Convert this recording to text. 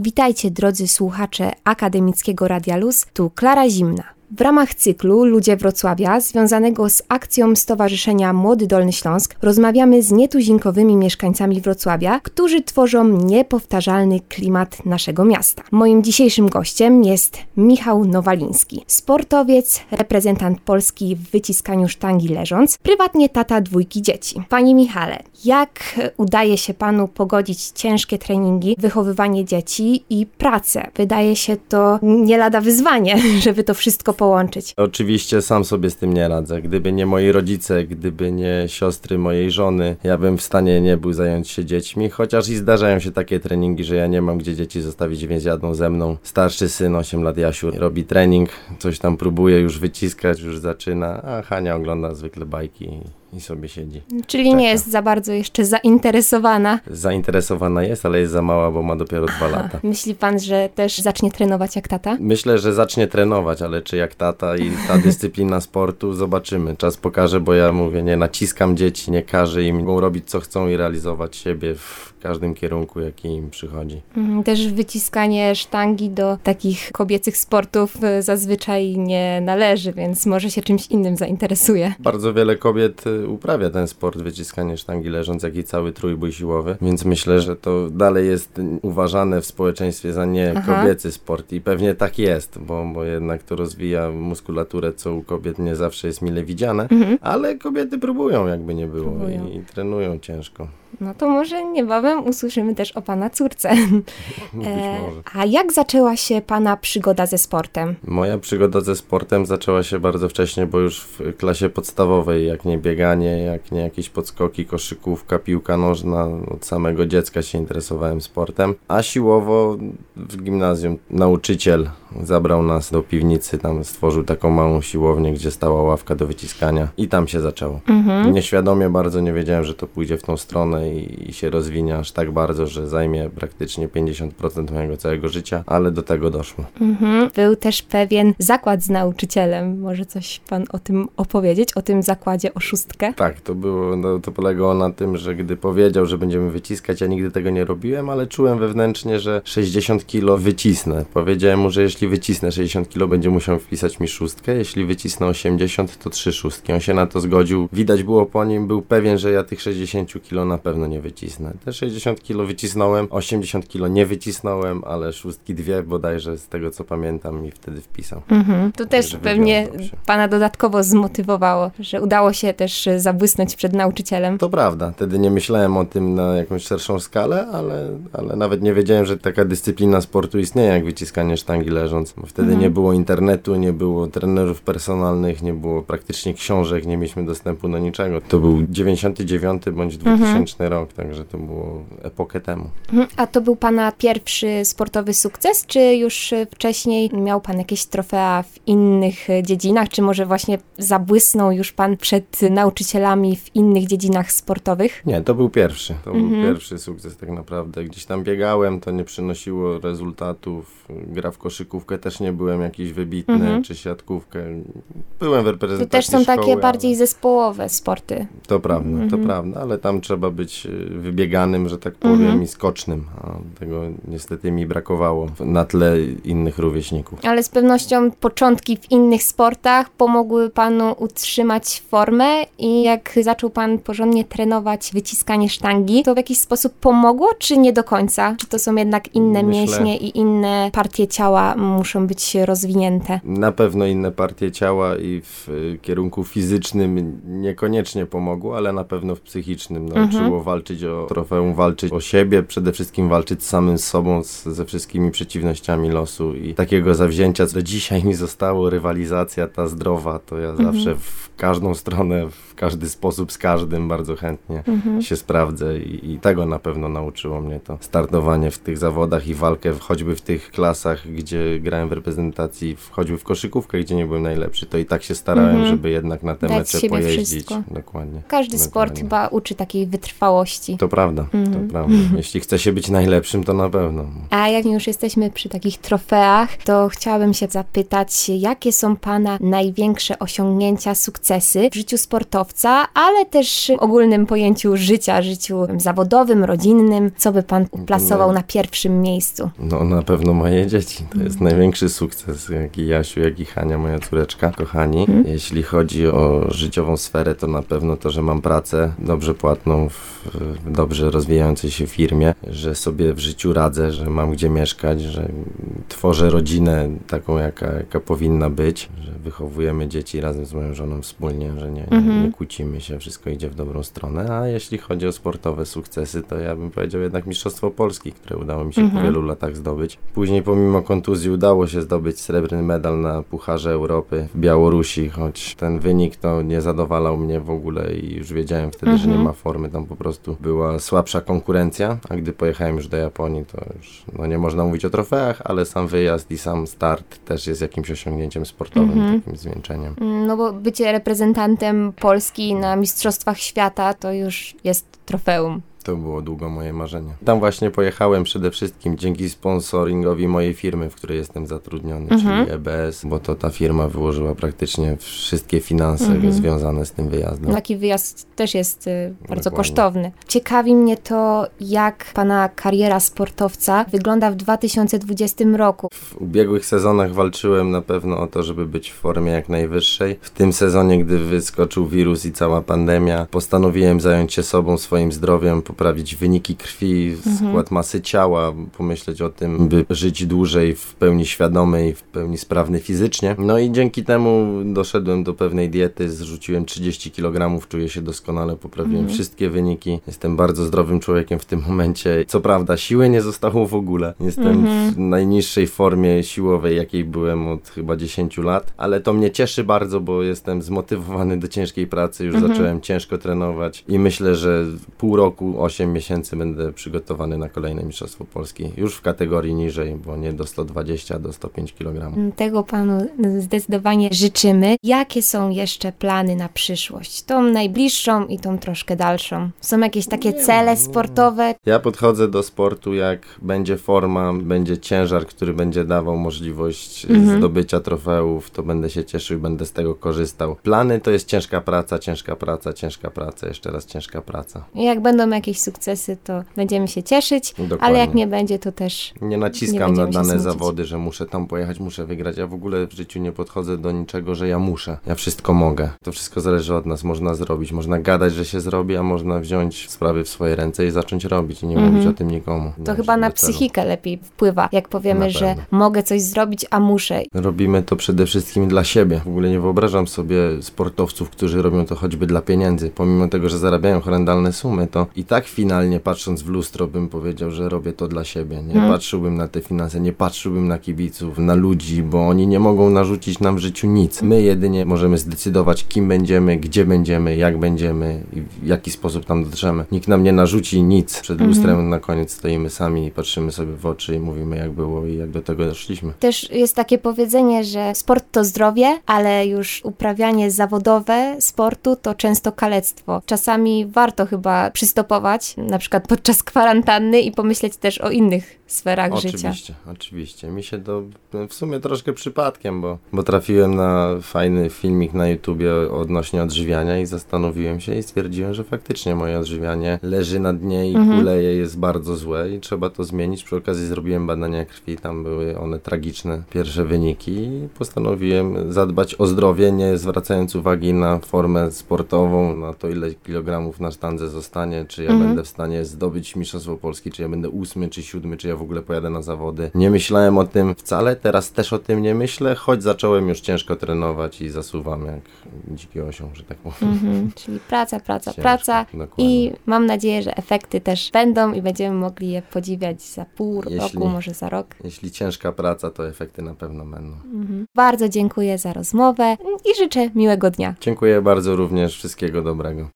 Witajcie drodzy słuchacze Akademickiego Radia Luz, tu Klara Zimna. W ramach cyklu Ludzie Wrocławia, związanego z akcją Stowarzyszenia Młody Dolny Śląsk, rozmawiamy z nietuzinkowymi mieszkańcami Wrocławia, którzy tworzą niepowtarzalny klimat naszego miasta. Moim dzisiejszym gościem jest Michał Nowaliński, sportowiec, reprezentant Polski w wyciskaniu sztangi leżąc, prywatnie tata dwójki dzieci. Panie Michale, jak udaje się panu pogodzić ciężkie treningi, wychowywanie dzieci i pracę? Wydaje się to nie lada wyzwanie, żeby to wszystko połączyć. Oczywiście sam sobie z tym nie radzę. Gdyby nie moi rodzice, gdyby nie siostry mojej żony, ja bym w stanie nie był zająć się dziećmi, chociaż i zdarzają się takie treningi, że ja nie mam gdzie dzieci zostawić, więc jadą ze mną. Starszy syn, 8 lat Jasiu, robi trening, coś tam próbuje już wyciskać, już zaczyna, a Hania ogląda zwykle bajki i sobie siedzi. Czyli Czeka. nie jest za bardzo jeszcze zainteresowana. Zainteresowana jest, ale jest za mała, bo ma dopiero dwa lata. Myśli pan, że też zacznie trenować jak tata? Myślę, że zacznie trenować, ale czy jak tata i ta dyscyplina sportu, zobaczymy. Czas pokaże, bo ja mówię, nie naciskam dzieci, nie każę im, mogą robić co chcą i realizować siebie w każdym kierunku, jaki im przychodzi. Mhm, też wyciskanie sztangi do takich kobiecych sportów e, zazwyczaj nie należy, więc może się czymś innym zainteresuje. Bardzo wiele kobiet e, uprawia ten sport, wyciskanie sztangi leżąc, jak i cały trójbój siłowy, więc myślę, że to dalej jest uważane w społeczeństwie za nie Aha. kobiecy sport i pewnie tak jest, bo, bo jednak to rozwija muskulaturę, co u kobiet nie zawsze jest mile widziane, mhm. ale kobiety próbują, jakby nie było i, i trenują ciężko. No to może niebawem usłyszymy też o Pana córce. E, a jak zaczęła się Pana przygoda ze sportem? Moja przygoda ze sportem zaczęła się bardzo wcześnie, bo już w klasie podstawowej, jak nie bieganie, jak nie jakieś podskoki, koszykówka, piłka nożna, od samego dziecka się interesowałem sportem. A siłowo w gimnazjum nauczyciel zabrał nas do piwnicy, tam stworzył taką małą siłownię, gdzie stała ławka do wyciskania i tam się zaczęło. Mhm. Nieświadomie bardzo nie wiedziałem, że to pójdzie w tą stronę i, i się rozwinie aż tak bardzo, że zajmie praktycznie 50% mojego całego życia, ale do tego doszło. Mhm. Był też pewien zakład z nauczycielem. Może coś pan o tym opowiedzieć, o tym zakładzie o szóstkę? Tak, to było, no, to polegało na tym, że gdy powiedział, że będziemy wyciskać, ja nigdy tego nie robiłem, ale czułem wewnętrznie, że 60 kilo wycisnę. Powiedziałem mu, że jeśli wycisnę 60 kilo, będzie musiał wpisać mi szóstkę, jeśli wycisnę 80, to trzy szóstki. On się na to zgodził. Widać było po nim, był pewien, że ja tych 60 kilo na pewno nie wycisnę. Te 60 kilo wycisnąłem, 80 kilo nie wycisnąłem, ale szóstki dwie bodajże z tego co pamiętam mi wtedy wpisał. Mhm. To też pewnie pana dodatkowo zmotywowało, że udało się też zabłysnąć przed nauczycielem. To prawda, wtedy nie myślałem o tym na jakąś szerszą skalę, ale, ale nawet nie wiedziałem, że taka dyscyplina sportu istnieje jak wyciskanie sztangi leżąc. Wtedy mhm. nie było internetu, nie było trenerów personalnych, nie było praktycznie książek, nie mieliśmy dostępu do niczego. To był 99 bądź 2000 mhm. rok, także to było epokę temu. Mhm. A to był Pana pierwszy sportowy sukces, czy już wcześniej miał Pan jakieś trofea w innych dziedzinach, czy może właśnie zabłysnął już Pan przed nauczycielami w innych dziedzinach sportowych? Nie, to był pierwszy. To mhm. był pierwszy sukces tak naprawdę. Gdzieś tam biegałem, to nie przynosiło rezultatów. Gra w koszykówkę też nie byłem jakiś wybitny, mhm. czy siatkówkę. Byłem w reprezentacji To też są szkoły, takie bardziej zespołowe sporty. To prawda, to mhm. prawda, ale tam trzeba być wybieganym, że tak powiem, mhm. i skocznym. A tego niestety mi brakowało na tle innych rówieśników. Ale z pewnością początki w innych sportach pomogły panu utrzymać formę i jak zaczął pan porządnie trenować wyciskanie sztangi, to w jakiś sposób pomogło, czy nie do końca? Czy to są jednak inne Myślę, mięśnie i inne partie ciała muszą być rozwinięte? Na pewno inne partie ciała i w kierunku fizycznym niekoniecznie pomogło, ale na pewno w psychicznym nauczyło mhm. walczyć o trofeum, walczyć o siebie, przede wszystkim walczyć z samym sobą, z, ze wszystkimi przeciwnościami losu i takiego zawzięcia, co dzisiaj mi zostało, rywalizacja ta zdrowa, to ja mhm. zawsze w każdą stronę, w każdy sposób, z każdym bardzo chętnie mhm. się sprawdzę i, i, tego na pewno nauczyło mnie to startowanie w tych zawodach i walkę choćby w tych klasach, gdzie, grałem w reprezentacji, choćby w koszykówkę, gdzie nie byłem najlepszy, to i tak się starałem, Mhm. żeby jednak na te Dać mecze pojeździć. wszystko. Dokładnie. Każdy sport Dokładnie. chyba uczy takiej wytrwałości. To prawda, Mhm. to prawda. Jeśli chce się być najlepszym, to na pewno. A jak już jesteśmy przy takich trofeach, to chciałabym się zapytać, jakie są Pana największe osiągnięcia, sukcesy w życiu sportowca, ale też w ogólnym pojęciu życia, życiu zawodowym, rodzinnym? Co by Pan uplasował na pierwszym miejscu? No na pewno moje dzieci. To jest największy sukces, jak i Jasiu, jak i Hania, moja córeczka, kochani. Jeśli chodzi o życiową sferę, to na pewno to, że mam pracę dobrze płatną w dobrze rozwijającej się firmie, że sobie w życiu radzę, że mam gdzie mieszkać, że tworzę rodzinę taką, jaka, jaka powinna być, że wychowujemy dzieci razem z moją żoną wspólnie, że nie, nie, Mhm. nie kłócimy się, wszystko idzie w dobrą stronę. A jeśli chodzi o sportowe sukcesy, to ja bym powiedział jednak Mistrzostwo Polski, które udało mi się Mhm. po wielu latach zdobyć. Później pomimo kontuzji udało się zdobyć srebrny medal na Pucharze Europy w Białorusi, choć ten wynik to nie zadowalał mnie w ogóle i już wiedziałem wtedy, że nie Mhm. ma formy, tam po prostu była słabsza konkurencja, a gdy pojechałem już do Japonii, to już no nie można mówić o trofeach, ale sam wyjazd i sam start też jest jakimś osiągnięciem sportowym, Mhm. takim zwieńczeniem. No bo bycie reprezentantem Polski na Mistrzostwach Świata to już jest trofeum. To było długo moje marzenie. Tam właśnie pojechałem przede wszystkim dzięki sponsoringowi mojej firmy, w której jestem zatrudniony, Mhm. czyli EBS, bo to ta firma wyłożyła praktycznie wszystkie finanse Mhm. związane z tym wyjazdem. Taki wyjazd też jest y, bardzo Dokładnie. kosztowny. Ciekawi mnie to, jak Pana kariera sportowca wygląda w 2020 roku. W ubiegłych sezonach walczyłem na pewno o to, żeby być w formie jak najwyższej. W tym sezonie, gdy wyskoczył wirus i cała pandemia, postanowiłem zająć się sobą, swoim zdrowiem, poprawić wyniki krwi, skład masy ciała, pomyśleć o tym, by żyć dłużej w pełni świadomy i w pełni sprawny fizycznie. No i dzięki temu doszedłem do pewnej diety, zrzuciłem 30 kg, czuję się doskonale, poprawiłem wszystkie wyniki. Jestem bardzo zdrowym człowiekiem w tym momencie. Co prawda, siły nie zostało w ogóle. Jestem w najniższej formie siłowej, jakiej byłem od chyba 10 lat, ale to mnie cieszy bardzo, bo jestem zmotywowany do ciężkiej pracy, już zacząłem ciężko trenować i myślę, że pół roku, 8 miesięcy będę przygotowany na kolejne Mistrzostwo Polski. Już w kategorii niżej, bo nie do 120, do 105 kg. Tego Panu zdecydowanie życzymy. Jakie są jeszcze plany na przyszłość? Tą najbliższą i tą troszkę dalszą. Są jakieś takie cele sportowe? Ja podchodzę do sportu, jak będzie forma, będzie ciężar, który będzie dawał możliwość Mhm. zdobycia trofeów, to będę się cieszył i będę z tego korzystał. Plany to jest ciężka praca, ciężka praca, ciężka praca, jeszcze raz ciężka praca. Jak będą jakieś sukcesy, to będziemy się cieszyć, ale Dokładnie. jak nie będzie, to też Nie Nie naciskam na będziemy się dane zawody, że muszę tam pojechać, muszę wygrać. Ja w ogóle w życiu nie podchodzę do niczego, że ja muszę. Ja wszystko mogę. To wszystko zależy od nas. Można zrobić. Można gadać, że się zrobi, a można wziąć sprawy w swoje ręce i zacząć robić i nie Mhm. mówić o tym nikomu. to Dążyć chyba na psychikę lepiej wpływa, jak powiemy, Na że mogę coś zrobić, a muszę. Robimy to przede wszystkim dla siebie. W ogóle nie wyobrażam sobie sportowców, którzy robią to choćby dla pieniędzy. Pomimo tego, że zarabiają horrendalne sumy, to i tak finalnie patrząc w lustro bym powiedział, że robię to dla siebie. Nie Mhm. patrzyłbym na te finanse, nie patrzyłbym na kibiców, na ludzi, bo oni nie mogą narzucić nam w życiu nic. My jedynie możemy zdecydować, kim będziemy, gdzie będziemy, jak będziemy i w jaki sposób tam dotrzemy. Nikt nam nie narzuci nic. Przed Mhm. lustrem na koniec stoimy sami i patrzymy sobie w oczy i mówimy, jak było i jak do tego doszliśmy. Też jest takie powiedzenie, że sport to zdrowie, ale już uprawianie zawodowe sportu to często kalectwo. Czasami warto chyba przystopować, na przykład podczas kwarantanny i pomyśleć też o innych sferach życia. Oczywiście, oczywiście. Mi się to w sumie troszkę przypadkiem, bo, bo trafiłem na fajny filmik na YouTubie odnośnie odżywiania i zastanowiłem się i stwierdziłem, że faktycznie moje odżywianie leży na dnie i Mhm. kuleje, jest bardzo złe i trzeba to zmienić. Przy okazji zrobiłem badania krwi, tam były one tragiczne, pierwsze wyniki i postanowiłem zadbać o zdrowie, nie zwracając uwagi na formę sportową, na to ile kilogramów na sztandze zostanie, czy ja Mhm. będę w stanie zdobyć Mistrzostwo Polski, czy ja będę ósmy, czy siódmy, czy ja w ogóle pojadę na zawody. Nie myślałem o tym wcale, teraz też o tym nie myślę, choć zacząłem już ciężko trenować i zasuwam jak dziki osioł, że tak powiem. Mhm, czyli praca, praca, Ciężko, praca. dokładnie. I mam nadzieję, że efekty też będą i będziemy mogli je podziwiać za pół Jeśli- roku, może za rok. Jeśli ciężka praca, to efekty na pewno będą. Mhm. Bardzo dziękuję za rozmowę i życzę miłego dnia. Dziękuję bardzo również, wszystkiego dobrego.